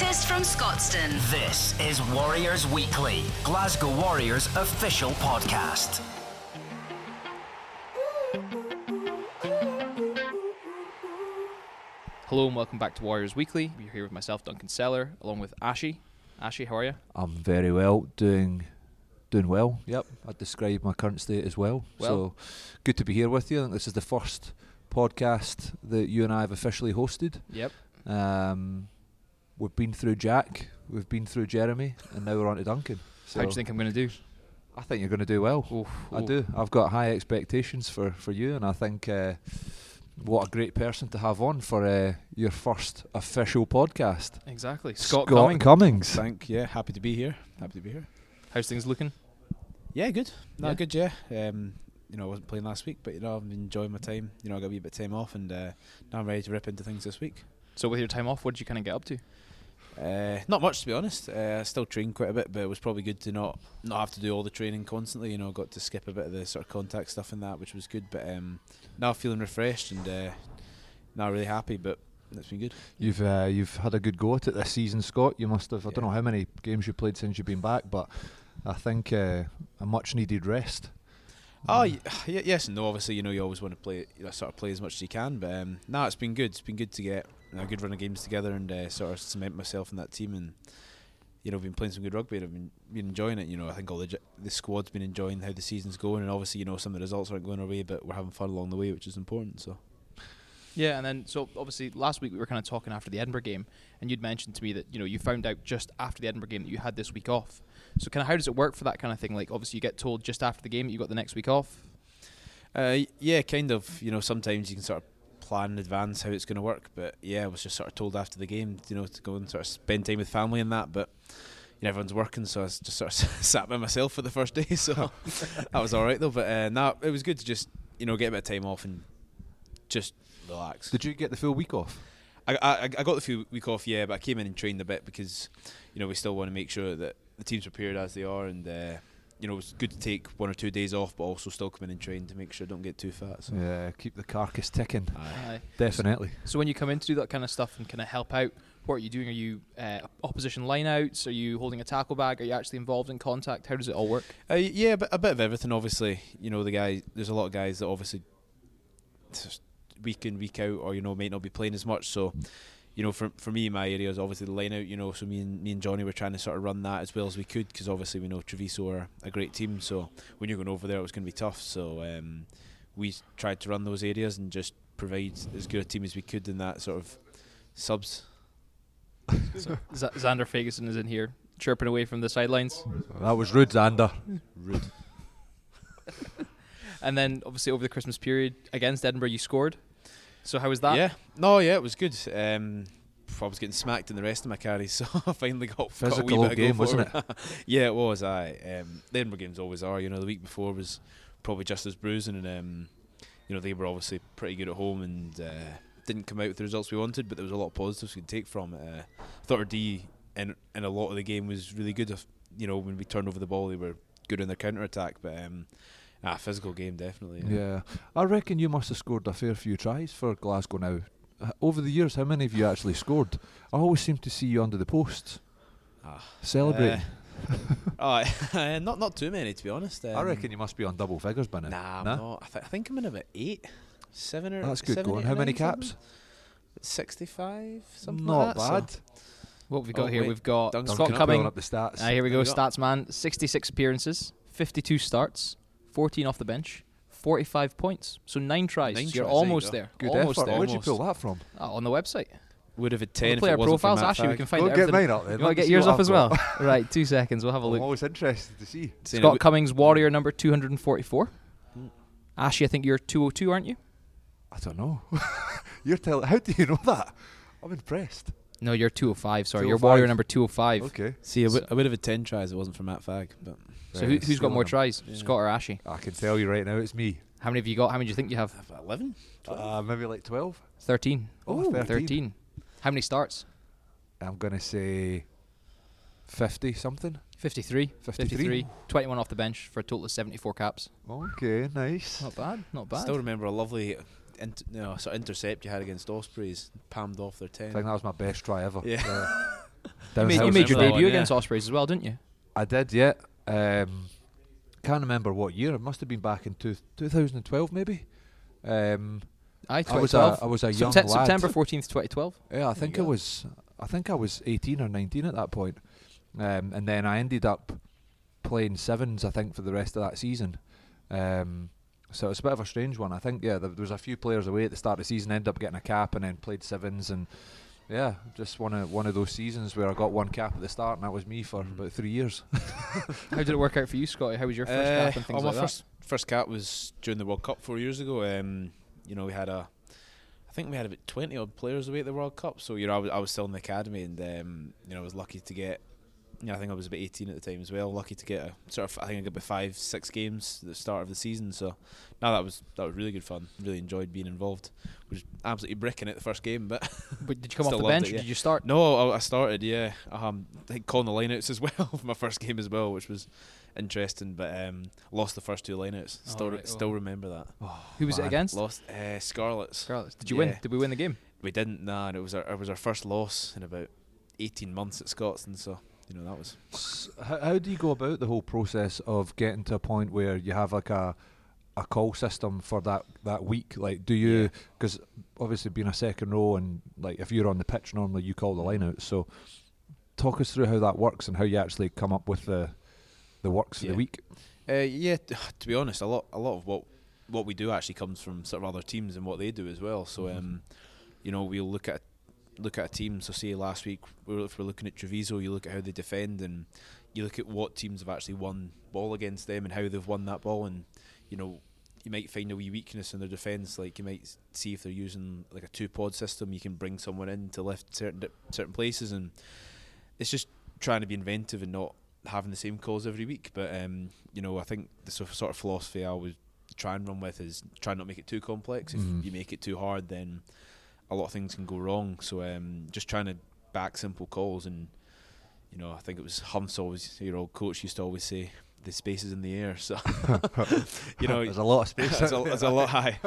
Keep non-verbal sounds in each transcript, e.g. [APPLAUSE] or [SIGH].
latest from Scotstoun. This is Warriors Weekly, Glasgow Warriors official podcast. Hello and welcome back to Warriors Weekly. You're here with myself, Duncan Seller, along with Ashy. Ashy, how are you? I'm very well, doing doing well. Yep, I'd describe my current state as well. Well. So good to be here with you. I think this is the first podcast that you and I have officially hosted. Yep. Um, we've been through Jack, we've been through Jeremy, and now we're on to Duncan. So How do you think I'm going to do? I think you're going to do well. Oof, I oof. do. I've got high expectations for, for you, and I think uh, what a great person to have on for uh, your first official podcast. Exactly. Scott, Cumming. Cummings. Thank yeah, happy to be here. Happy to be here. How's things looking? Yeah, good. No, Yeah? good. Yeah. Um, you know, I wasn't playing last week, but you know, I've been enjoying my time. You know, I got a wee bit of time off, and uh, now I'm ready to rip into things this week. So with your time off, what did you kind of get up to? Uh, not much to be honest. Uh, I still train quite a bit, but it was probably good to not not have to do all the training constantly. You know, I got to skip a bit of the sort of contact stuff and that, which was good. But um, now feeling refreshed and uh, now really happy. But that's been good. You've uh, you've had a good go at it this season, Scott. You must have. I don't know how many games you played since you've been back, but I think uh, a much needed rest. Oh, [SIGHS] yes and no. Obviously, you know, you always want to play, sort of play as much as you can. But um, no, it's been good. It's been good to get a good run of games together and uh, sort of cement myself in that team. And you know, been playing some good rugby. and I've been, been enjoying it. You know, I think all the j- the squad's been enjoying how the season's going. And obviously, you know, some of the results aren't going our way, but we're having fun along the way, which is important. So Yeah, and then so obviously last week we were kind of talking after the Edinburgh game, and you'd mentioned to me that you know you found out just after the Edinburgh game that you had this week off. So kind of how does it work for that kind of thing? Like obviously you get told just after the game that you got the next week off. Uh, yeah, kind of. You know, sometimes you can sort of plan in advance how it's going to work. But yeah, I was just sort of told after the game, you know, to go and sort of spend time with family and that. But you know, everyone's working, so I was just sort of [LAUGHS] sat by myself for the first day. So [LAUGHS] that was all right though. But uh, no, it was good to just you know get a bit of time off and just relax. Did you get the full week off? I, I I got the few week off, yeah, but I came in and trained a bit because you know we still want to make sure that the team's prepared as they are, and uh, you know it's good to take one or two days off, but also still come in and train to make sure I don't get too fat. So. Yeah, keep the carcass ticking. Aye. Aye. Definitely. So when you come in to do that kind of stuff and kind of help out, what are you doing? Are you uh, opposition lineouts? Are you holding a tackle bag? Are you actually involved in contact? How does it all work? Uh, yeah, but a bit of everything. Obviously, you know the guy. There's a lot of guys that obviously just week in week out, or you know, might not be playing as much. So, you know, for for me, my area is obviously the line out. You know, so me and me and Johnny were trying to sort of run that as well as we could because obviously we know Treviso are a great team. So when you're going over there, it was going to be tough. So um, we tried to run those areas and just provide as good a team as we could in that sort of subs. [LAUGHS] So Z- Zander Fagerson is in here chirping away from the sidelines. That was rude, Zander. Rude. [LAUGHS] And then obviously over the Christmas period against Edinburgh, you scored. So how was that? Yeah, no, yeah, it was good. Um, I was getting smacked in the rest of my carries, [LAUGHS] so I finally got got a Physical wee bit of go game, wasn't forward. [LAUGHS] yeah, it was. I um, the Edinburgh games always are. You know, the week before was probably just as bruising, and um, you know they were obviously pretty good at home and uh, didn't come out with the results we wanted, but there was a lot of positives we could take from it. Uh, I thought our D in in a lot of the game was really good. If, you know, when we turned over the ball, they were good in their counter attack, but. Um, Ah, physical game definitely. Yeah. I reckon you must have scored a fair few tries for Glasgow now. Uh, Over the years, how many have you actually scored? I always seem to see you under the posts Ah, celebrating. Uh, [LAUGHS] oh, [LAUGHS] not not too many to be honest. I Um, reckon you must be on double figures by now. Nah, I'm Nah? not. I, th- I think I'm in about eight, seven or. That's good seven, going. eight How many nine, caps? something? Sixty-five, something Not like that. so- bad. What have we got Oh, here? wait. We've got Duncan Scott Duncan Cumming. Up the stats. Ah, here we There we go. Stats man. 66 appearances, 52 starts, 14 off the bench, 45 points. So nine tries. Nine You're tries, there you almost there. Good almost effort. there. Where'd you pull that from? Ah, on the website. Would have had On ten the if player it wasn't for profiles. Matt Actually, we can find Go get mine up then. You Let want to get yours what up as I've well? [LAUGHS] right, two seconds. We'll have a I'm look. always interested to see. Scott it Cummings, Warrior number 244. Mm. Ashy, I think you're 202, aren't you? I don't know. [LAUGHS] You're telling. How do you know that? I'm impressed. No, you're 205. Sorry, you're Warrior number 205. Okay. See, I would, I would have had ten tries if it wasn't for Matt Fagg. But So who, who's got more on. tries, Yeah. Scott or Ashy? I can tell you right now, it's me. How many have you got? How many do you think you have? eleven. Uh, maybe like 12. 13. Oh, 13. 13. How many starts? I'm gonna say 50 something. 53. 53. 21 off the bench for a total of 74 caps. Okay, nice. Not bad. Not bad. Still remember a lovely, int- you know, sort of intercept you had against Ospreys, palmed off their ten. I think that was my best try ever. Yeah. [LAUGHS] You made, you made your debut one, yeah. against Ospreys as well, didn't you? I did, yeah. Um, can't remember what year. It must have been back in two, 2012, maybe. Um, Aye, I was a 2012. I was a young Septe- lad. September 14th, 2012. Yeah, I think I was. I think I was 18 or 19 at that point. Um, and then I ended up playing sevens. I think for the rest of that season. Um, so it's a bit of a strange one. I think yeah, there, there was a few players away at the start of the season, ended up getting a cap, and then played sevens, and yeah, just one of one of those seasons where I got one cap at the start, and that was me for Mm. about three years. [LAUGHS] How did it work out for you, Scotty? How was your first Uh, cap and things oh, my like first first cap was during the World Cup four years ago. Um, you know, we had a, I think we had about twenty odd players away at the World Cup. So you know, I was, I was still in the academy, and um, you know, I was lucky to get. Know, I think I was about eighteen at the time as well. Lucky to get a sort of. I think I got about five, six games at the start of the season. So, now that was that was really good fun. Really enjoyed being involved. Was absolutely bricking it the first game, but? [LAUGHS] But did you come off the bench it, or yeah. did you start? no, I, I started. Yeah, um, I think calling the lineouts as [LAUGHS] well for my first game as well, which was interesting. But um, lost the first two lineouts. Oh, Still, right, still oh. remember that. Who was it against? Lost uh, Scarlets. Scarlets. Did you win? Did we win the game? We didn't. Nah, and it was our it was our first loss in about eighteen months at Scotstoun. So you know that was. How, how do you go about the whole process of getting to a point where you have like a a call system for that that week? Like, do you Yeah. because obviously being a second row and like if you're on the pitch normally you call the line out. So talk us through how that works and how you actually come up with the the works for Yeah. the week. Uh, yeah, t- [SIGHS] to be honest, a lot a lot of what what we do actually comes from sort of other teams and what they do as well. So, Mhm. um, you know, we'll look at look at a team. So, say last week, if we're looking at Treviso, you look at how they defend, and you look at what teams have actually won ball against them and how they've won that ball, and you know. You might find a wee weakness in their defence. Like you might see if they're using like a two pod system, you can bring someone in to lift certain di- certain places, and it's just trying to be inventive and not having the same calls every week. But um, you know, I think the sort of, philosophy I always try and run with is try not make it too complex. If Mhm. you make it too hard, then a lot of things can go wrong. So um, just trying to back simple calls, and you know, I think it was Humph's always your old coach used to always say. The space is in the air, [LAUGHS] so [LAUGHS] you know there's a lot of space. [LAUGHS] there's, a, there's a lot high.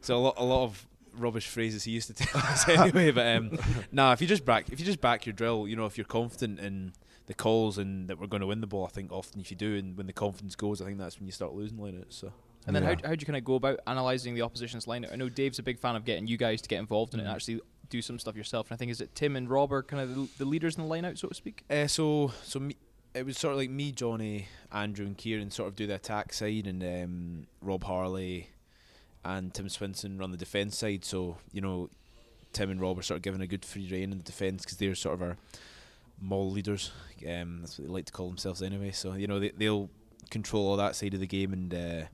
So a lot, a lot of rubbish phrases he used to tell us anyway. But um, nah, if you just back, if you just back your drill, you know, if you're confident in the calls and that we're going to win the ball, I think often if you do, and when the confidence goes, I think that's when you start losing lineouts. So And then Yeah. how how do you kind of go about analysing the opposition's lineup? I know Dave's a big fan of getting you guys to get involved in it and Mhm. actually do some stuff yourself. And I think is it Tim and Rob are kind of the, the leaders in the lineout, so to speak. Uh, so so me, it was sort of like me, Johnny, Andrew, and Kieran sort of do the attack side, and um, Rob Harley and Tim Swinson run the defence side. So you know, Tim and Rob are sort of given a good free rein in the defence because they're sort of our maul leaders. Um, that's what they like to call themselves anyway. So you know they they'll control all that side of the game, and uh,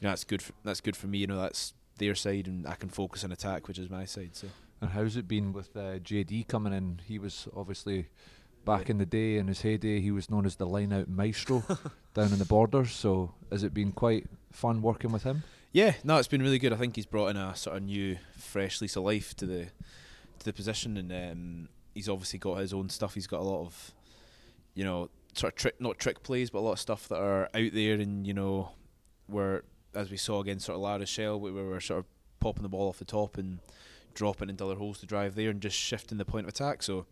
you know that's good. For, that's good for me. You know that's their side, and I can focus on attack, which is my side. So. And how's it been with uh, JD coming in? He was obviously back Yeah. in the day in his heyday. He was known as the line out maestro [LAUGHS] down in the borders. So has it been quite fun working with him? Yeah, no, it's been really good. I think he's brought in a sort of new, fresh lease of life to the to the position, and um, he's obviously got his own stuff. He's got a lot of, you know, sort of trick, not trick plays, but a lot of stuff that are out there, and you know, where as we saw against sort of La Rochelle, where we were sort of popping the ball off the top and dropping into other holes to drive there, and just shifting the point of attack. So.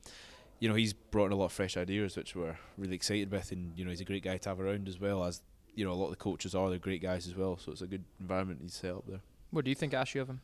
You know he's brought in a lot of fresh ideas, which we're really excited with, and you know he's a great guy to have around as well as you know a lot of the coaches are. They're great guys as well, so it's a good environment he's set up there. What do you think, Ash? You of him?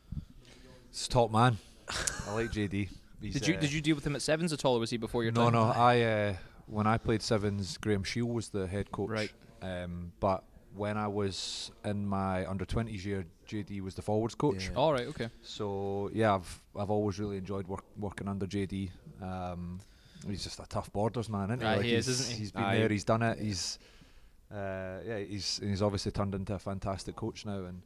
It's top man. [LAUGHS] I like JD. He's, Did you uh, did you deal with him at sevens at all, or was he before your no, time? No, no. I uh, when I played sevens, Graham Shiel was the head coach. Right. Um, but when I was in my under twenties year, JD was the forwards coach. Yeah. All right. Okay. So yeah, I've I've always really enjoyed work, working under JD. Um, he's just a tough borders man, isn't he? Aye, Like he is, he's, isn't he? He's been Aye. there, he's done it. He's uh, yeah, he's and he's obviously turned into a fantastic coach now, and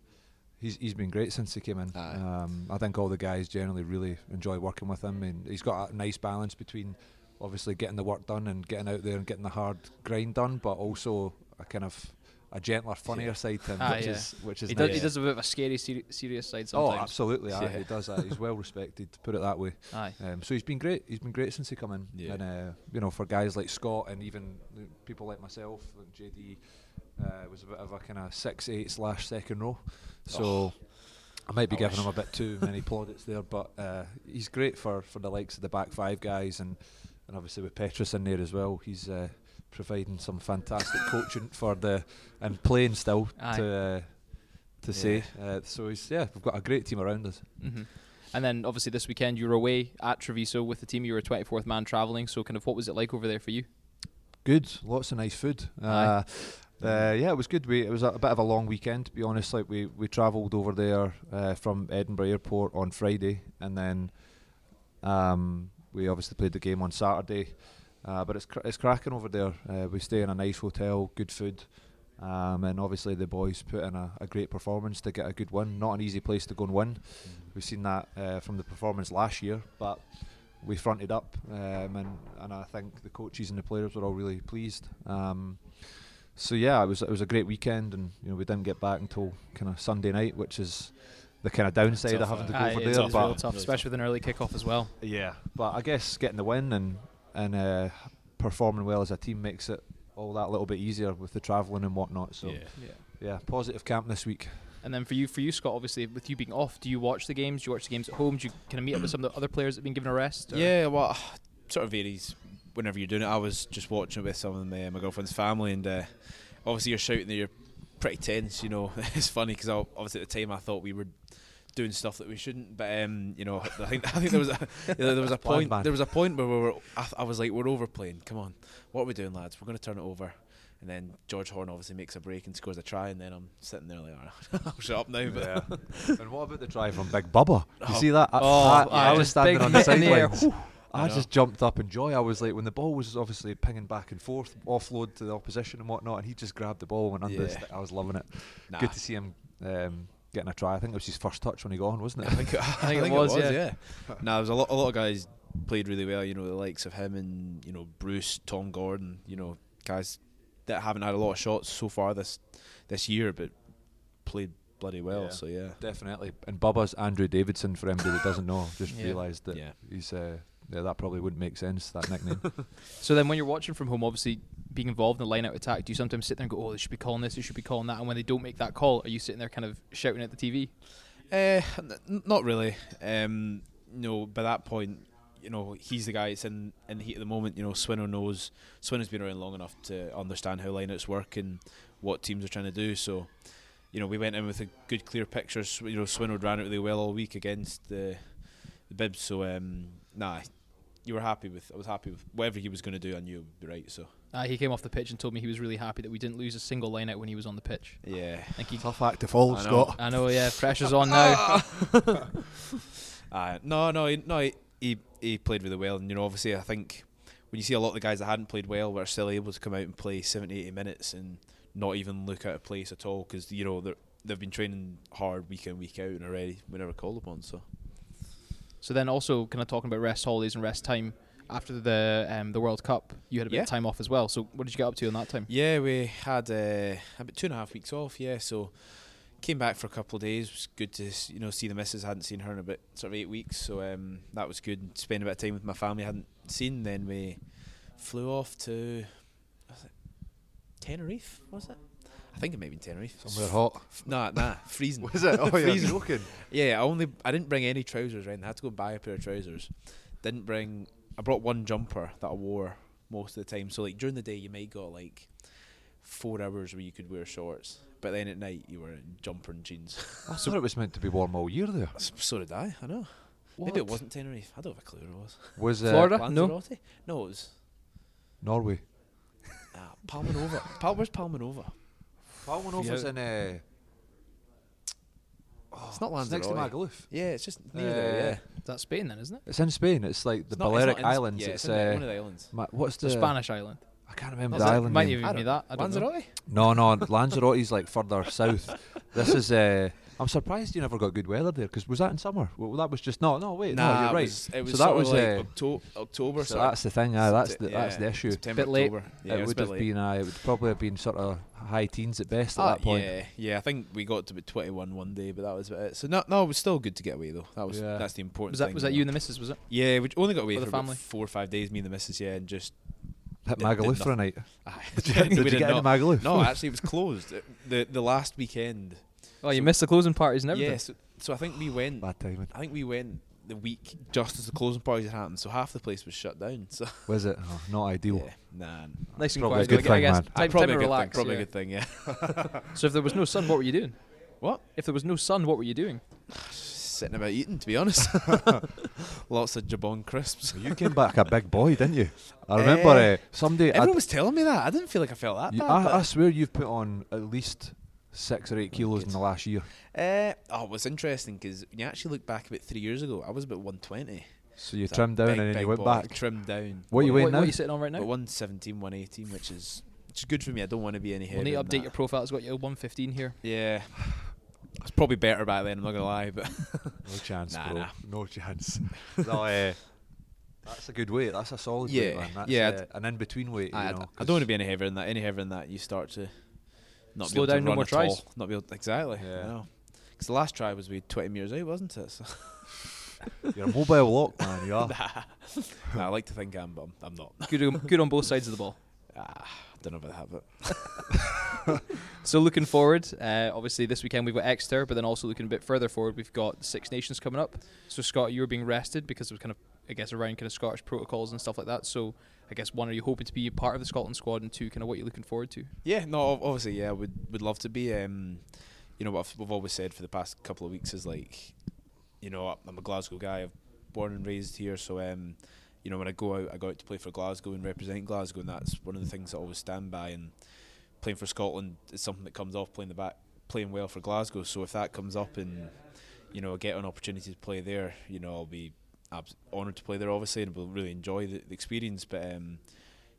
he's he's been great since he came in. Um, I think all the guys generally really enjoy working with him, and he's got a nice balance between obviously getting the work done and getting out there and getting the hard grind done, but also a kind of a gentler, funnier Yeah. side to him, Aye, which yeah. is which is He nice. does, he does a bit of a scary, seri- serious side sometimes. Oh, sometimes. absolutely. Aye, Yeah. he does that. He's well respected, to put it that way. [LAUGHS] Aye. Um, so he's been great. He's been great since he come in. Yeah. And uh, you know, for guys like Scott and even people like myself, and JD uh, was a bit of a kind of six eight slash second row. So Oh, I might be I giving wish. him a bit too [LAUGHS] many plaudits there, but uh, he's great for for the likes of the back five guys and. and obviously with Petrus in there as well, he's uh, providing some fantastic coaching [LAUGHS] for the and playing still Aye. to uh, to say. Uh, so he's yeah, we've got a great team around us. hmm And then obviously this weekend you were away at Treviso with the team. You were a 24th man traveling. So kind of what was it like over there for you? Good, lots of nice food. Uh, uh, yeah, it was good. We it was a, a bit of a long weekend, to be honest. Like we we travelled over there uh, from Edinburgh Airport on Friday, and then um, we obviously played the game on Saturday. Uh, but it's cr- it's cracking over there. Uh, we stay in a nice hotel, good food, um, and obviously the boys put in a, a great performance to get a good win. Not an easy place to go and win. We've seen that uh, from the performance last year, but we fronted up, um, and and I think the coaches and the players were all really pleased. Um, so yeah, it was it was a great weekend, and you know we didn't get back until kind of Sunday night, which is the kind of downside of having to uh, go Aye, over it is there. real But tough, especially with an early kickoff as well. yeah, but I guess getting the win and and uh, performing well as a team makes it all that little bit easier with the travelling and whatnot. So yeah. Yeah. yeah, positive camp this week. And then for you, for you, Scott, obviously with you being off, do you watch the games? Do you watch the games at home? Do you kind of meet up with some of the other players that have been given a rest? or- Yeah, well, [SIGHS] sort of varies whenever you're doing it. I was just watching with some of my, my girlfriend's family, and uh, obviously you're shouting that you're pretty tense. You know, [LAUGHS] it's funny because obviously at the time I thought we were doing stuff that we shouldn't, but um, you know, I think I think there was a [LAUGHS] there was a point there was a point where we were. I, I was like, we're overplaying. Come on, what are we doing, lads? We're going to turn it over. And then George Horn obviously makes a break and scores a try, and then I'm sitting there like, "Alright, [LAUGHS] I'll shut up now. But [LAUGHS] and what about the try from Big Bubba? You Oh. see that? I, Oh, I, yeah, I was just standing on the hit in the air. sidelines. I I just jumped up in joy. I was like, when the ball was obviously pinging back and forth, offload to the opposition and whatnot, and he just grabbed the ball and went under. Yeah. I was loving it. nah, Good to see him um, getting a try. I think it was his first touch when he got on, wasn't I it? think, I think it [LAUGHS] was, yeah. no, there was a lot. A lot of guys played really well. You know, the likes of him and you know Bruce, Tom Gordon. You know, guys that haven't had a lot of shots so far this this year, but played bloody well. Yeah. So yeah, Definitely. And Bubba's Andrew Davidson, for anybody that doesn't know, just [LAUGHS] Yeah. realised that Yeah. he's. Uh, yeah, that probably wouldn't make sense. That nickname. [LAUGHS] So then when you're watching from home, obviously being involved in the line out attack, do you sometimes sit there and go, oh, they should be calling this, they should be calling that? And when they don't make that call, are you sitting there kind of shouting at the TV? Uh, n- not really. Um, no, by that point, you know, he's the guy that's in, in the heat at the moment. You know, Swinner knows. Swinner's been around long enough to understand how lineouts work and what teams are trying to do. So, you know, we went in with a good, clear picture. Sw- You know, Swinner ran it really well all week against the, the Bibs. So, um, nah, you were happy with. I was happy with whatever he was going to do. I knew it would be right. So, Uh, he came off the pitch and told me he was really happy that we didn't lose a single line out when he was on the pitch. yeah. I think he, Tough act to follow, I. Scott. I know, yeah, pressure's on now. Uh, [LAUGHS] [LAUGHS] no, no, no. He, he he played really well, and you know, obviously, I think when you see a lot of the guys that hadn't played well were still able to come out and play 70, 80 minutes and not even look out of place at all, because you know they're, they've been training hard week in week out and are ready whenever called upon. So So then also kind of talking about rest holidays and rest time after the um, the World Cup, you had a bit Yeah. of time off as well. So what did you get up to in that time? yeah, we had uh, about two and a half weeks off. Yeah, so came back for a couple of days. It was good to you know see the missus. I hadn't seen her in about sort of eight weeks, so um, that was good. Spend a bit of time with my family. I hadn't seen. Then we flew off to Tenerife. Was it? I think it might be Tenerife. Somewhere hot. F- Nah, nah, [LAUGHS] freezing. Was it? Oh, yeah, Freezing. joking. Yeah, I only I didn't bring any trousers. Right, I had to go buy a pair of trousers. Didn't bring. I brought one jumper that I wore most of the time. So like during the day, you might got like four hours where you could wear shorts, but then at night you were in jumper and jeans. I thought it was meant to be warm all year there. S- so did I. I know. Maybe it wasn't Tenerife. I don't have a clue where it was. Was uh, Florida? No. Lanzarote? No, it was Norway. ah, Palmanova. Pal- where's Palmanova? Palmanova's Yeah. in. Uh, it's not it's next to Magaluf. Yeah, it's just near Uh, there. Yeah, Is that Spain then, isn't it? It's in Spain. It's like the It's not- Balearic not in- Islands. Yeah, it's in uh, one of the islands. ma- what's It's the Spanish island. I can't remember Is the island Might name. even I be that. I don't know. Lanzarote? No, no, Lanzarote's like further south. This is. Uh, I'm surprised you never got good weather there because was that in summer? Well, that was just no, no. Wait, no, you're it right. was- it was so that was like uh, Octo- October. so sort of that's the thing. Aye, that's Sept- the that's the issue. September, Bit late. October. Yeah, it was would a have bit late. been. Uh, it would probably have been sort of high teens at best at Ah, that point. Yeah, yeah. I think we got to about twenty-one one day, but that was about it. So no, no, it was still good to get away though. That was Yeah. that's the important. Was that thing, was that you and the missus? Was it? Yeah, we only got away For for, the about family? four or five days. Me and the missus, yeah, and just Hit Did- did Magaluf for a night. [LAUGHS] [LAUGHS] Did you, We did you did get into not. Magaluf? No, actually, it was closed. It- the The last weekend. Oh, you So- missed the closing parties and everything. Yeah, so, so I think we went. Bad timing. I think we went the week just as the closing parties had happened, so half the place was shut down. So [LAUGHS] Was it? Oh, not ideal. yeah, nah, Nice and Probably a quiet. good I thing, guess man. time, probably time a to good relax. thing. Probably yeah. a good thing. Yeah. [LAUGHS] So if there was no sun, what were you doing? What? If there was no sun, what were you doing? Sitting about eating, to be honest. [LAUGHS] Lots of Jabon crisps. You came back a big boy, didn't you? I remember Eh, uh, someday. I, Everyone was telling me that. I didn't feel like I felt that you, bad. I, I swear you've put on at least six or eight kilos in the last year. Uh, oh, it was interesting because when you actually look back about three years ago, I was about 120. So you So trimmed down big, and then you went back. Trimmed down. What are you what, weighing what now? are you sitting on right now? But 117, 118, which is which is good for me. I don't want to be any We'll heavier. need to update that. your profile. It's got you 115 here. Yeah, it's probably better back then. I'm not gonna lie, but [LAUGHS] No chance, Nah, bro. nah. No chance. [LAUGHS] no, uh, that's a good weight. That's a solid weight, Yeah, man. That's, yeah, uh, an in between weight. I, you know, I don't want to be any heavier than that. Any heavier than that, you start to not Slow be down, no more tries. all. Not be able exactly. Yeah. Yeah. Because the last try was we 20 meters out, wasn't it? [LAUGHS] So, You're a mobile lock, man. You are. [LAUGHS] nah, I like to think I'm, but I'm, I'm not. Good, on, good on both sides of the ball. Ah, don't know if I have but [LAUGHS] So looking forward, uh, obviously this weekend we've got Exeter, but then also looking a bit further forward, we've got Six Nations coming up. So Scott, you were being rested because it was kind of, I guess, around kind of Scottish protocols and stuff like that. So I guess one, are you hoping to be a part of the Scotland squad, and two, kind of what you're looking forward to? Yeah, no, obviously, yeah, would would love to be. Um, you know what I've- we've always said for the past couple of weeks is like, you know, I'm a Glasgow guy. I'm born and raised here, so um, you know, when I go out, I go out to play for Glasgow and represent Glasgow, and that's one of the things I always stand by. And playing for Scotland is something that comes off playing the back, playing well for Glasgow. So if that comes up and you know, I get an opportunity to play there, you know, I'll be honoured to play there, obviously, and will really enjoy the, the experience. But um,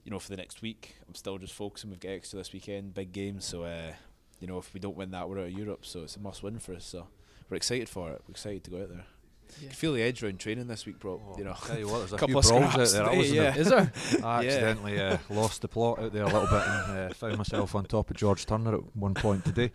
you know, for the next week, I'm still just focusing. We've got Exeter this weekend, big games. So, uh, you know, if we don't win that, we're out of Europe. So it's a must-win for us. So we're excited for it. We're excited to go out there. You can feel the edge around training this week, bro. you know, Tell you what, there's a [LAUGHS] couple few of brawls out scraps there. I, today, was in yeah. Is there? [LAUGHS] I accidentally uh, [LAUGHS] lost the plot out there a little bit and uh, found myself on top of George Turner at one point today.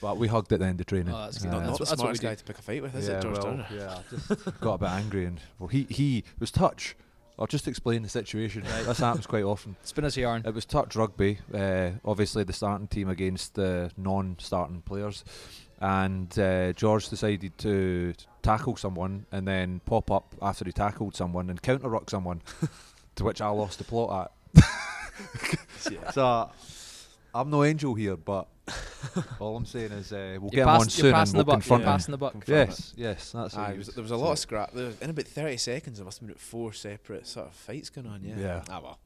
But we hugged at the end of training. Oh, that's. Uh, not, That's not what- the that's what we smartest guy to pick a fight with, is yeah, it, George well, Turner? Yeah, I just got a bit angry and well, he he was touch. I'll just explain the situation. This happens quite often. Spin us a yarn. It was touch rugby. Uh, obviously, the starting team against the non-starting players, and uh, George decided to tackle someone and then pop up after he tackled someone and counter ruck someone, [LAUGHS] to which I lost the plot at. Yeah. [LAUGHS] So I'm no angel here, but all I'm saying is uh, we'll You're get him on pass- soon you're and passing we'll the buck. You're confront him. passing the buck. Confront it. Yes, yes, that's Aye, it. it was, there was a lot of scrap. There was, in about 30 seconds, there must have been about four separate sort of fights going on. Yeah. Yeah. Ah, well.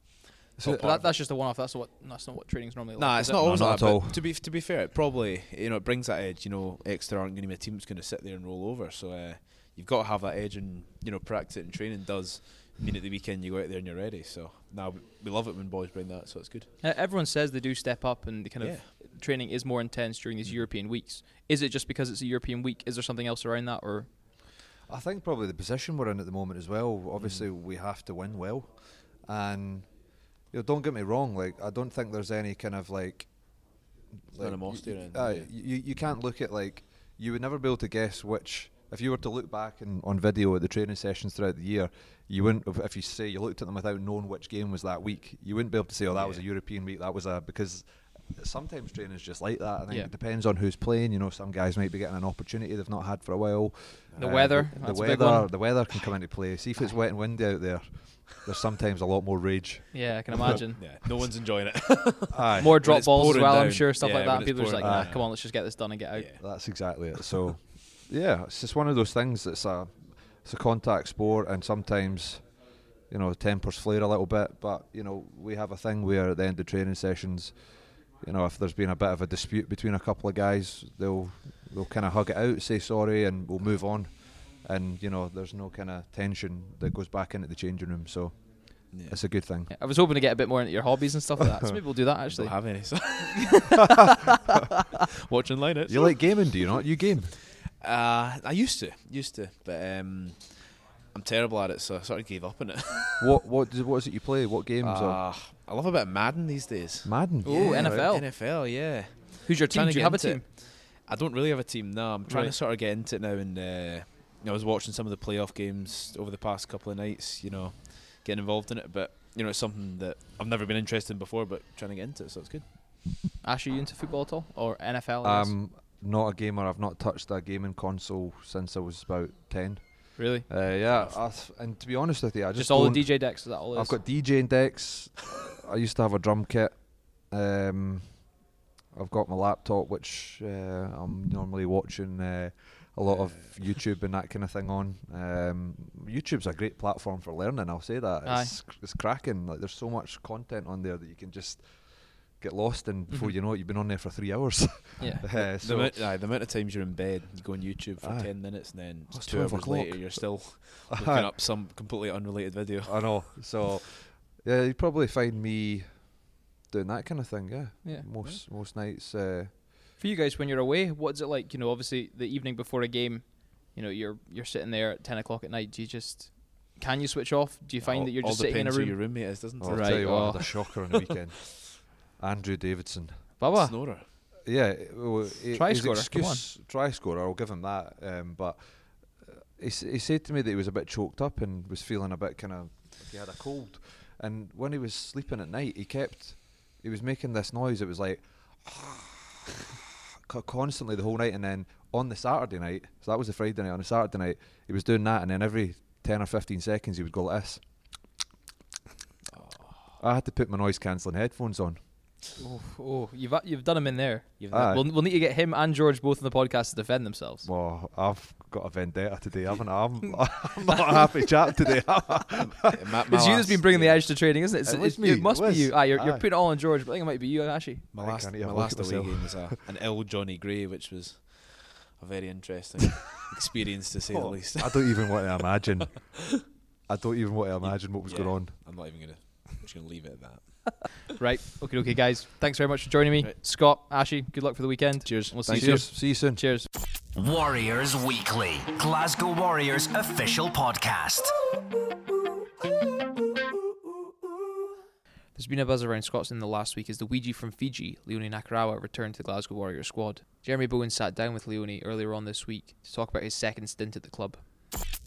So- that, that's just a one-off. That's what. That's not what training's normally like. Nah, is it's it? not always not like at all. To be to be fair, it probably you know it brings that edge. You know, Exeter aren't going to be a team that's going to sit there and roll over. So uh, you've got to have that edge, and you know, practice it and training does mean at the weekend you go out there and you're ready. So now we, we love it when boys bring that. So it's good. Uh, everyone says they do step up, and the kind of training is more intense during these Mm. European weeks. Is it just because it's a European week? Is there something else around that, or I think probably the position we're in at the moment as well. Obviously, Mm. we have to win well, and you know, don't get me wrong. Like, I don't think there's any kind of like, no animosity y- around, uh, yeah. you you can't look at like you would never be able to guess which. If you were to look back and on video at the training sessions throughout the year, you wouldn't. If, if you say you looked at them without knowing which game was that week, you wouldn't be able to say, "Oh, that was a European week. That was a," because sometimes training is just like that. I think Yeah. it depends on who's playing. You know, some guys might be getting an opportunity they've not had for a while. The Uh, weather, the, the weather, the weather can come into play. See if it's wet and windy out there. There's sometimes a lot more rage. yeah, I can imagine. [LAUGHS] Yeah, no one's enjoying it. [LAUGHS] Aye, More drop balls as pouring well, I'm sure, stuff Yeah, like that. when And it's people are just like, pouring nah, come on, let's just get this done and get out. Yeah. that's exactly it. So, yeah, it's just one of those things. That's a it's a contact sport, and sometimes, you know, tempers flare a little bit. But you know, we have a thing where at the end of training sessions, you know, if there's been a bit of a dispute between a couple of guys, they'll they'll kind of hug it out, say sorry, and we'll move on. And you know, there's no kind of tension that goes back into the changing room. So Yeah. it's a good thing. Yeah, I was hoping to get a bit more into your hobbies and stuff like that. So maybe we'll do that I actually. [LAUGHS] don't have any. So. [LAUGHS] [LAUGHS] Watching line it. You like gaming, do you not? You game? Uh, I used to, used to, but um, I'm terrible at it, so I sort of gave up on it. what what does, what is it you play? What games? or Uh, I love a bit of Madden these days. Madden. oh, Yeah, NFL. NFL, yeah. Who's your team? Trying Do you get have a into it. team? I don't really have a team now. I'm trying Right. to sort of get into it now, and uh, I was watching some of the playoff games over the past couple of nights. You know, getting involved in it, but you know, it's something that I've never been interested in before, but trying to get into it, so it's good. Ash, are you into football at all or NFL? I guess? Um, not a gamer. I've not touched a gaming console since I was about ten. Really? Uh, yeah, I th- and to be honest with you, I Just, just, all the DJ decks. Is that all? it I've is? got DJing decks. [LAUGHS] I used to have a drum kit. Um, I've got my laptop, which uh, I'm normally watching uh, a lot of YouTube and that kind of thing on. Um, YouTube's a great platform for learning. I'll say that it's, it's cracking. Like there's so much content on there that you can just get lost and before Mhm. you know it. You've been on there for three hours. [LAUGHS] Yeah. [LAUGHS] uh, The, amount, aye, the amount of times you're in bed, you go on YouTube for Aye. ten minutes, and then Oh, it's two hours o'clock. later, you're still [LAUGHS] looking up some completely unrelated video. I know. So yeah, you'd probably find me doing that kind of thing. Yeah, Yeah. most most nights. Uh, For you guys, when you're away, what's it like? You know, obviously the evening before a game, you know, you're you're sitting there at ten o'clock at night. Do you just can you switch off? Do you find all, that you're just sitting in a depends who room? your roommate is, doesn't Oh, it? I'll Right, tell you what, I oh. had a shocker on the weekend. Andrew Davidson. Baba, Snorer. Yeah, well, he- Try his scorer, come on. excuse- Try scorer, I'll give him that. Um, but uh, he, he said to me that he was a bit choked up and was feeling a bit kind of like he had a cold. And when he was sleeping at night, he kept, he was making this noise. It was like [LAUGHS] constantly the whole night. And then on the Saturday night, so that was the Friday night. On the Saturday night, he was doing that, and then every ten or fifteen seconds, he would go like this. I had to put my noise cancelling headphones on. Oh, oh, you've you've done him in there. You've Aye. We'll, we'll need to get him and George both in the podcast to defend themselves. Well, I've got a vendetta today, haven't I? I'm, [LAUGHS] I'm not a happy chap today. [LAUGHS] Ma- my It's you that's been bringing bring the edge to training, isn't it? It's, It it's- me, It must it be you. Ah, you're, you're putting it all on George, but I think it might be you, Ashy. My I last, my last away game was a, an ill Johnny Gray, which was a very interesting [LAUGHS] experience to say the Oh, least. I don't even want to imagine. I don't even want to imagine what was Yeah. going on. I'm not even gonna. I'm just gonna leave it at that. [LAUGHS] Right. Okay, okay, guys. Thanks very much for joining me. Right. Scott, Ashy, good luck for the weekend. Cheers. We'll see Thank you Cheers. soon. See you soon. Cheers. Warriors Weekly, Glasgow Warriors official podcast. There's been a buzz around Scotland the last week as the Ouija from Fiji, Leone Nakarawa, returned to the Glasgow Warriors squad. Jeremy Bowen sat down with Leone earlier on this week to talk about his second stint at the club.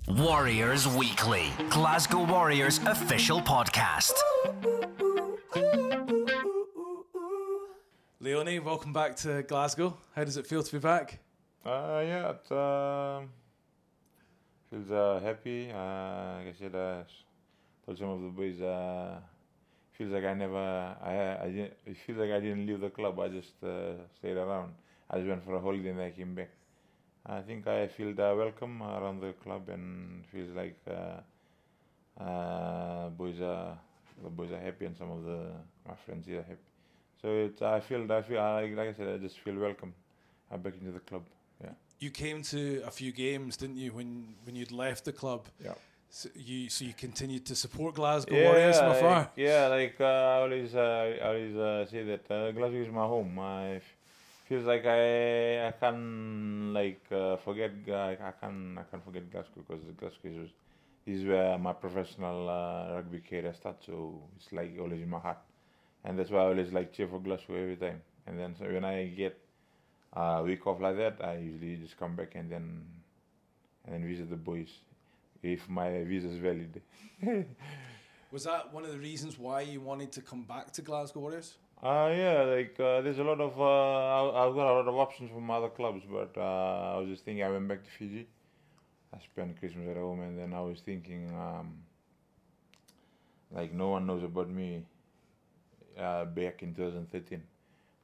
Warriors Weekly, Glasgow Warriors official podcast. Leone, welcome back to Glasgow. How does it feel to be back? Uh, yeah, it um, feels uh, happy. Uh, like I said, uh, told some of the boys, uh, feels like I never, I, I didn't, it feels like I didn't leave the club. I just uh, stayed around. I just went for a holiday and I came back. I think I feel uh, welcome around the club and feels like uh, uh, boys are, the boys are happy and some of the my friends here are happy. So it's, I feel, I feel, I, like I said, I just feel welcome. I'm back into the club. Yeah. You came to a few games, didn't you, when when you'd left the club? Yeah. So you so you continued to support Glasgow Warriors from afar. Yeah, like uh, I always, uh, I always uh, say that uh, Glasgow is my home. I f- feels like I, I can like uh, forget. I can, I can forget Glasgow because Glasgow is, is where my professional uh, rugby career starts. So it's like always in my heart, and that's why I always like cheer for Glasgow every time. And then so when I get a week off like that, I usually just come back and then and then visit the boys if my visa is valid. [LAUGHS] Was that one of the reasons why you wanted to come back to Glasgow Warriors? Uh, yeah, like uh, there's a lot of uh, I've got a lot of options from other clubs, but uh, I was just thinking I went back to Fiji. I spent Christmas at home, and then I was thinking, um, like no one knows about me uh, back in 2013,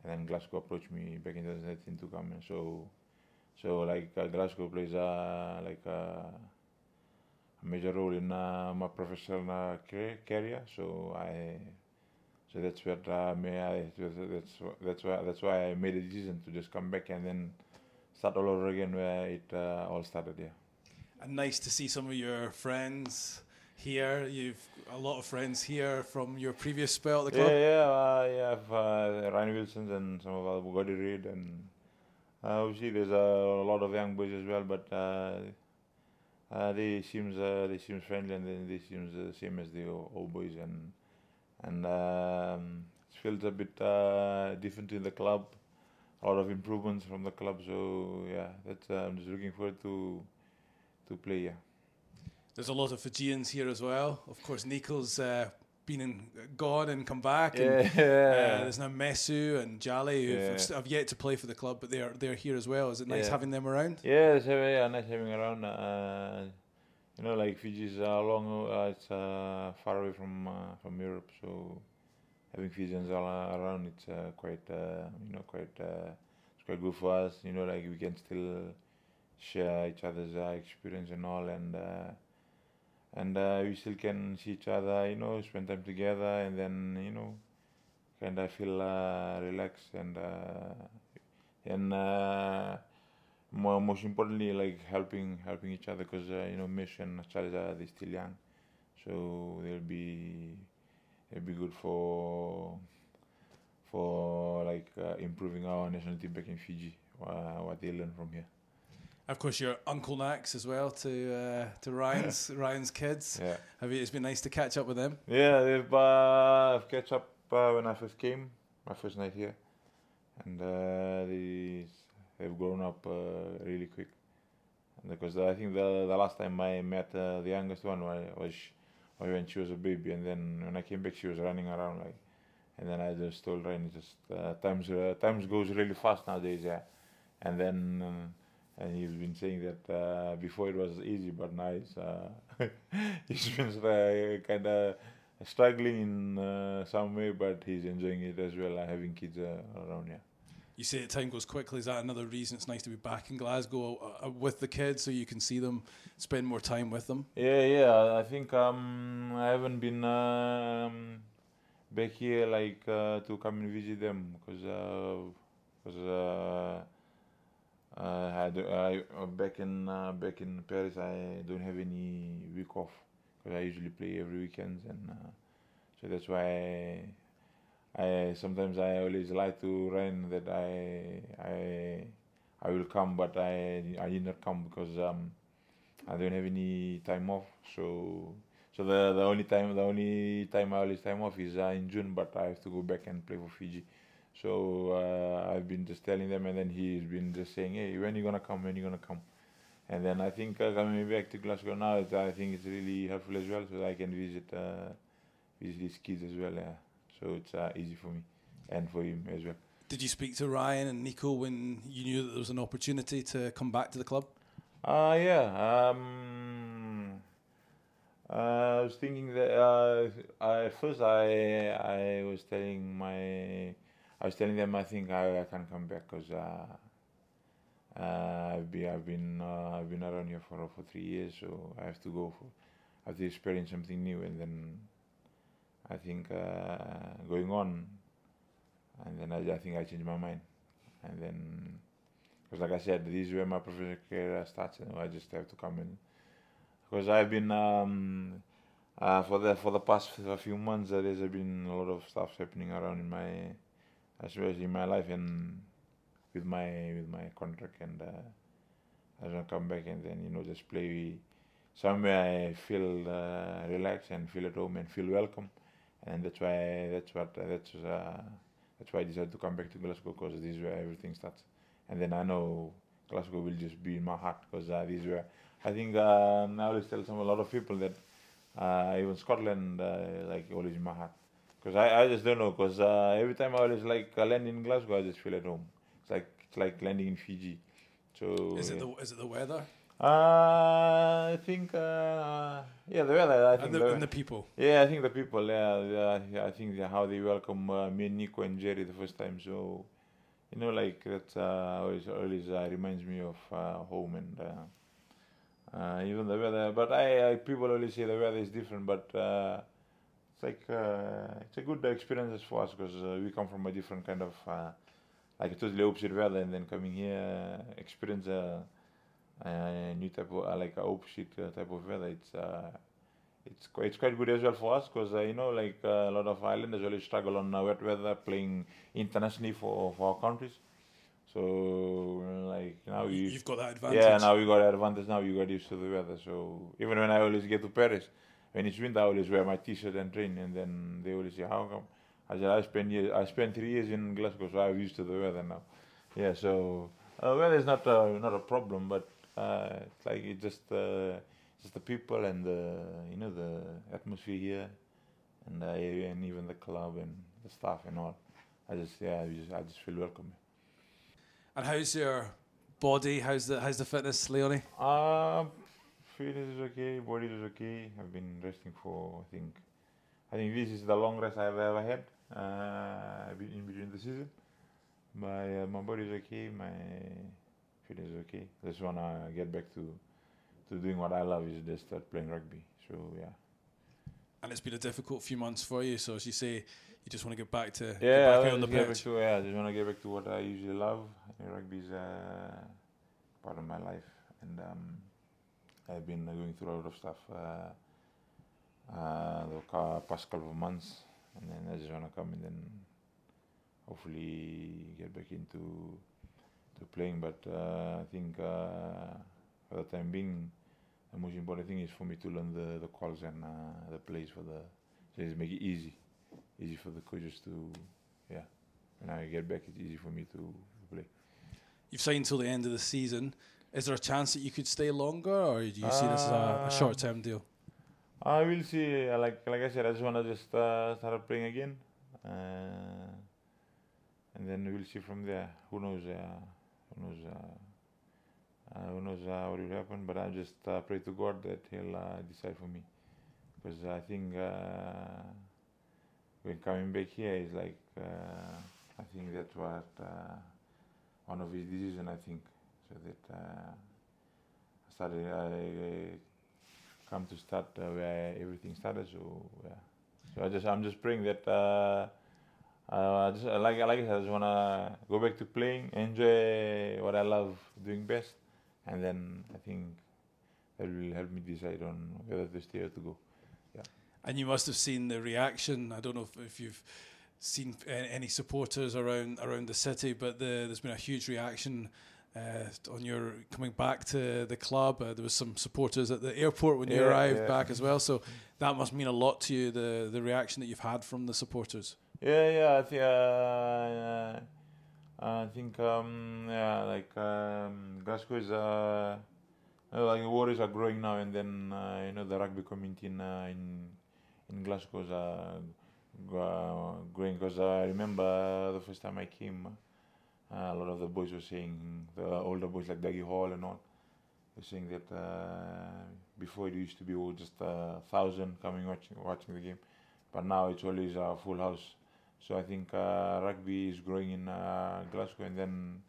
and then Glasgow approached me back in 2013 to come, so so like uh, Glasgow plays uh, like uh, a major role in uh, my professional uh, career, so I so that's what uh, I, that's that's why that's why I made a decision to just come back and then start all over again where it all started. Yeah. And nice to see some of your friends here. You've a lot of friends here from your previous spell at the club. yeah, uh, yeah. I've, uh, Ryan Wilson and some of our Bugatti Reid and uh, obviously there's a lot of young boys as well, but uh, uh, they seems uh, they seems friendly and they, they seems the same as the old boys and and um, it feels a bit uh, different in the club. A lot of improvements from the club, so yeah, that's I'm just looking forward to to play. Yeah. There's a lot of Fijians here as well. Of course, Nico's uh, been and gone and come back. And, Yeah. Uh, there's now Mesu and Jali who have, yet to play for the club, but they're they're here as well. Is it nice Yeah. having them around? Yeah, it's uh, yeah, nice having around. Uh, you know, like Fiji's is uh, long, uh, it's uh, far away from uh, from Europe, so having Fijians all uh, around, it's uh, quite, uh, you know, quite, uh, it's quite good for us. You know, like we can still share each other's uh, experience and all, and uh, and uh, we still can see each other, you know, spend time together, and then you know, kind of feel uh, relaxed and uh, and uh, more, most importantly, like helping helping each other because uh, you know Mish and Charles are they still young, so they'll be it'll be good for for like uh, improving our national team back in Fiji. Uh, what they learn from here. Of course, your Uncle Nax as well to uh, to Ryan's [LAUGHS] Ryan's kids. Yeah. Have you, it's been nice to catch up with them. Yeah, they've uh, I've catch up uh, when I first came, my first night here, and uh, they they've grown up uh, really quick. And because I think the the last time I met uh, the youngest one was when she was a baby, and then when I came back, she was running around like, and then I just told Ryan, just uh, times uh, times goes really fast nowadays, yeah, and then. And he's been saying that uh, before it was easy, but now it's uh, [LAUGHS] he's been uh, kind of struggling in uh, some way, but he's enjoying it as well, uh, having kids uh, around. Yeah. You say time goes quickly. Is that another reason it's nice to be back in Glasgow uh, uh, with the kids, so you can see them, spend more time with them? Yeah, yeah. I think um, I haven't been um, back here like uh, to come and visit them because because I do, I, back in uh, back in Paris I don't have any week off because I usually play every weekend and uh, so that's why I, I sometimes I always like to Ryan that I I I will come but I I did not come because um, I don't have any time off. So so the the only time the only time I always time off is uh, in June, but I have to go back and play for Fiji. So uh, I've been just telling them, and then he's been just saying, "Hey, when are you gonna come? When are you gonna come?" And then I think uh, coming back to Glasgow now, it, I think it's really helpful as well, so I can visit uh, visit these kids as well. Yeah. So it's uh, easy for me and for him as well. Did you speak to Ryan and Nico when you knew that there was an opportunity to come back to the club? Uh, yeah. Um, uh, I was thinking that uh, I, first I I was telling my I was telling them I think I, I can come back because uh, uh, I've been I've been uh, I've been around here for for three years, so I have to go for I have to experience something new, and then I think uh, going on, and then I, I think I changed my mind, and then because like I said, this is where my professional career starts, and I just have to come in. Because I've been um, uh, for the for the past few months, uh, there's been a lot of stuff happening around in my, especially in my life and with my with my contract, and uh, I to come back and then you know just play somewhere I feel uh, relaxed and feel at home and feel welcome, and that's why that's what that's uh, that's why I decided to come back to Glasgow because this is where everything starts. And then I know Glasgow will just be in my heart because uh, this is where I think um, I always tell some a lot of people that uh, even Scotland uh, like always in my heart because I, I just don't know because uh, every time I always like uh, land in Glasgow I just feel at home it's like it's like landing in Fiji so Is it yeah. the is it the weather uh, I think uh, yeah the weather I think and the, the- and the people? yeah, I think the people, yeah, yeah, I think how they welcome uh, me and Nico and Jerry the first time. So, you know, like that uh, always always uh, reminds me of uh, home and uh, uh, even the weather. But I, I people always say the weather is different, but uh, it's like uh, it's a good experience for us because uh, we come from a different kind of uh, like a totally opposite weather, and then coming here experience a, a new type of uh, like a opposite uh, type of weather. It's uh, it's quite, it's quite good as well for us because uh, you know like uh, a lot of islanders always struggle on uh, wet weather playing internationally for for our countries. So like now You, you've got that advantage. yeah now we got that advantage now you got used to the weather. So even when I always get to Paris, when it's winter I always wear my t-shirt and train and then they always say how come I said I spent years I spent three years in Glasgow so I'm used to the weather now. Yeah so uh, weather is not a, not a problem but uh, it's like it just uh, just the people and the you know the atmosphere here and and even the club and the staff and all. I just yeah I just, I just feel welcome. And how's your body? How's the how's the fitness, Leone? Um, fitness is okay, body is okay. I've been resting for I think I think this is the long rest I've ever had uh, in between the season. My uh, my body is okay, my fitness is okay. Just wanna get back to to doing what I love is just start playing rugby. So yeah. And it's been a difficult few months for you. So as you say, you just want to get back to yeah, get back on the just get back pitch. to yeah, I just want to get back to what I usually love. And rugby is uh, part of my life, and um, I've been going through a lot of stuff uh, uh, the past couple of months, and then I just want to come and then hopefully get back into to playing. But uh, I think for the time being, the most important thing is for me to learn the the calls and the plays for the so just make it easy easy for the coaches to, yeah. When I get back, it's easy for me to play. You've signed until the end of the season. Is there a chance that you could stay longer, or do you see this as a, a Uh, short-term deal? I will see. uh, Like like I said, I just wanna just uh, start playing again, uh, and then we'll see from there. Who knows? Uh, who knows? Uh, uh, who knows uh, what will happen? But I just uh, pray to God that He'll uh, decide for me, because I think uh, when coming back here is like uh, I think that's what uh, one of his decisions. I think so that uh, I started. I, come to start uh, where everything started. So yeah, so I just I'm just praying that uh, I just like like I just wanna go back to playing, enjoy what I love doing best, and then I think that will help me decide on whether to stay or to go. And you must have seen the reaction. I don't know if, if you've seen any supporters around around the city, but the, there's been a huge reaction uh, on your coming back to the club. Uh, there was some supporters at the airport when you Yeah, arrived yeah. back as well. So that must mean a lot to you. The the reaction that you've had from the supporters. Yeah, yeah, I think uh, I think um, yeah, like um, Glasgow is uh, like the Warriors are growing now, and then uh, you know the rugby community in uh, in, in Glasgow is uh, uh, growing. Because I remember the first time I came, a lot of the boys were saying the older boys like Dougie Hall and all, were saying that uh, before it used to be all just a thousand coming watching watching the game, but now it's always a full house. So I think uh, rugby is growing in uh, Glasgow, and then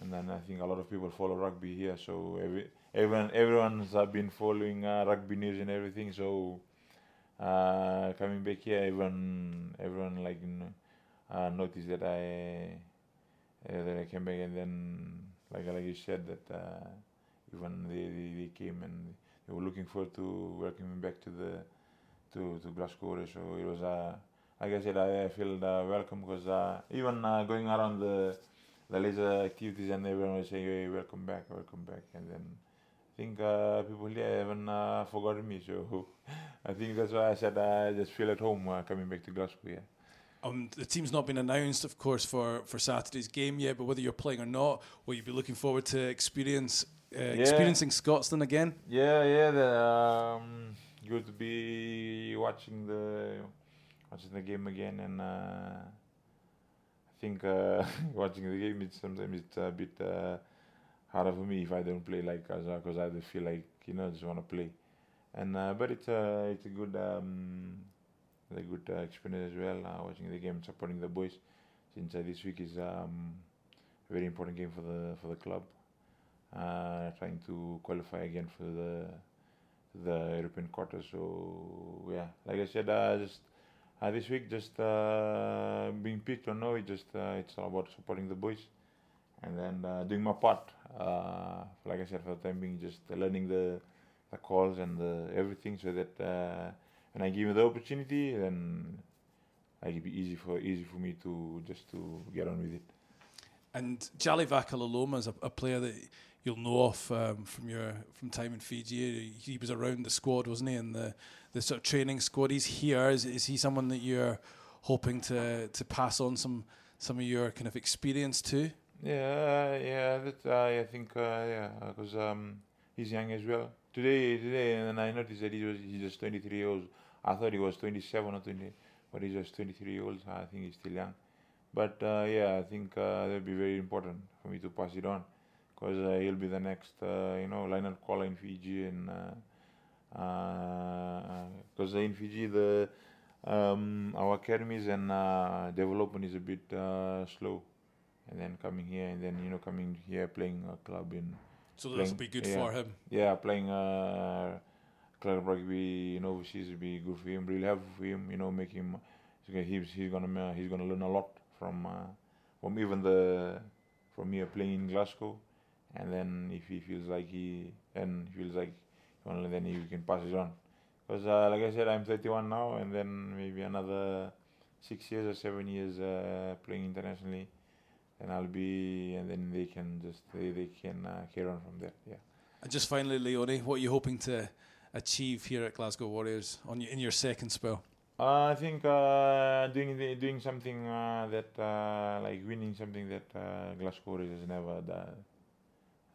and then I think a lot of people follow rugby here. So every, everyone everyone's uh, been following uh, rugby news and everything. So uh, coming back here, everyone everyone like uh, noticed that I uh, that I came back, and then like like you said that uh, even they, they, they came and they were looking forward to welcoming back to the to to Glasgow. So it was uh, like I said, I, I feel uh, welcome because uh, even uh, going around the the leisure activities and everyone was saying, hey, welcome back, welcome back. And then I think uh, people here haven't uh, forgotten me. So [LAUGHS] I think that's why I said I just feel at home uh, coming back to Glasgow. Yeah. Um, the team's not been announced, of course, for, for Saturday's game yet. But whether you're playing or not, will you be looking forward to experience uh, experiencing Scotland again? Yeah, yeah. The, um, good to be watching the watching the game again, and uh, I think uh, [LAUGHS] watching the game it's sometimes it's a bit uh, harder for me if I don't play like because I feel like you know just want to play, and uh, but it's a it's a good um, a good uh, experience as well uh, watching the game, supporting the boys, since uh, this week is um, a very important game for the for the club trying to qualify again for the the European quarter. So yeah, like I said, uh, just uh, this week just uh, being picked or no, it just uh, it's all about supporting the boys and then uh, doing my part. Uh, like I said, for the time being, just learning the the calls and the everything, so that uh, when I give him the opportunity, then it'd be easy for easy for me to just to get on with it. And Jali Vakalaloma is a, a player that you'll know of um, from your from time in Fiji. He was around the squad, wasn't he? And the, the sort of training squad. He's here. Is, is he someone that you're hoping to to pass on some some of your kind of experience to? Yeah, yeah, that uh, I think uh, yeah, because um, he's young as well. Today, today, and I noticed that he was he's just 23 years old. I thought he was 27 or 20, but he's just 23 years old. I think he's still young. But uh, yeah, I think uh, that'd be very important for me to pass it on, because uh, he'll be the next, uh, you know, lineout caller in Fiji, and because in Fiji the um, our academies and uh, development is a bit uh, slow, and then coming here and then you know coming here playing a club in So this will be good yeah. for him. yeah playing uh, club rugby in overseas would be good for him. Really helpful for him, you know, make him he's he's, gonna ma- he's gonna learn a lot from uh, from even the from here playing in Glasgow, and then if he feels like he and feels like learn, then he can pass it on. Because uh, like I said, I'm 31 now, and then maybe another six years or seven years uh, playing internationally, and I'll be, and then they can just they, they can uh, carry on from there. Yeah. And just finally, Leone, what are you hoping to achieve here at Glasgow Warriors on in your second spell? Uh, I think uh, doing the, doing something uh, that uh, like winning something that uh, Glasgow Warriors has never done.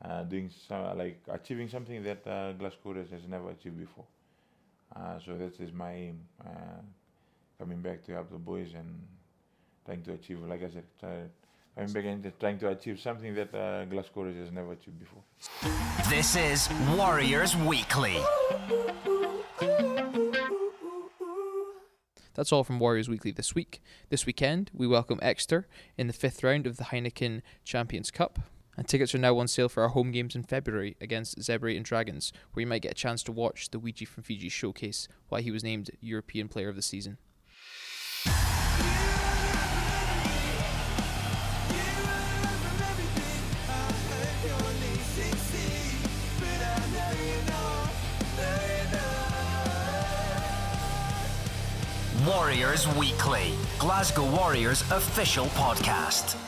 Uh, doing so, like achieving something that uh, Glasgow Warriors has never achieved before. Uh, so that is my aim. Uh, coming back to help the boys and trying to achieve, like I said, try, coming back and trying to achieve something that uh, Glasgow Warriors has never achieved before. This is Warriors Weekly. That's all from Warriors Weekly this week. This weekend, we welcome Exeter in the fifth round of the Heineken Champions Cup. And tickets are now on sale for our home games in February against Zebre and Dragons, where you might get a chance to watch the Ouija from Fiji showcase why he was named European Player of the Season. Warriors Weekly, Glasgow Warriors official podcast.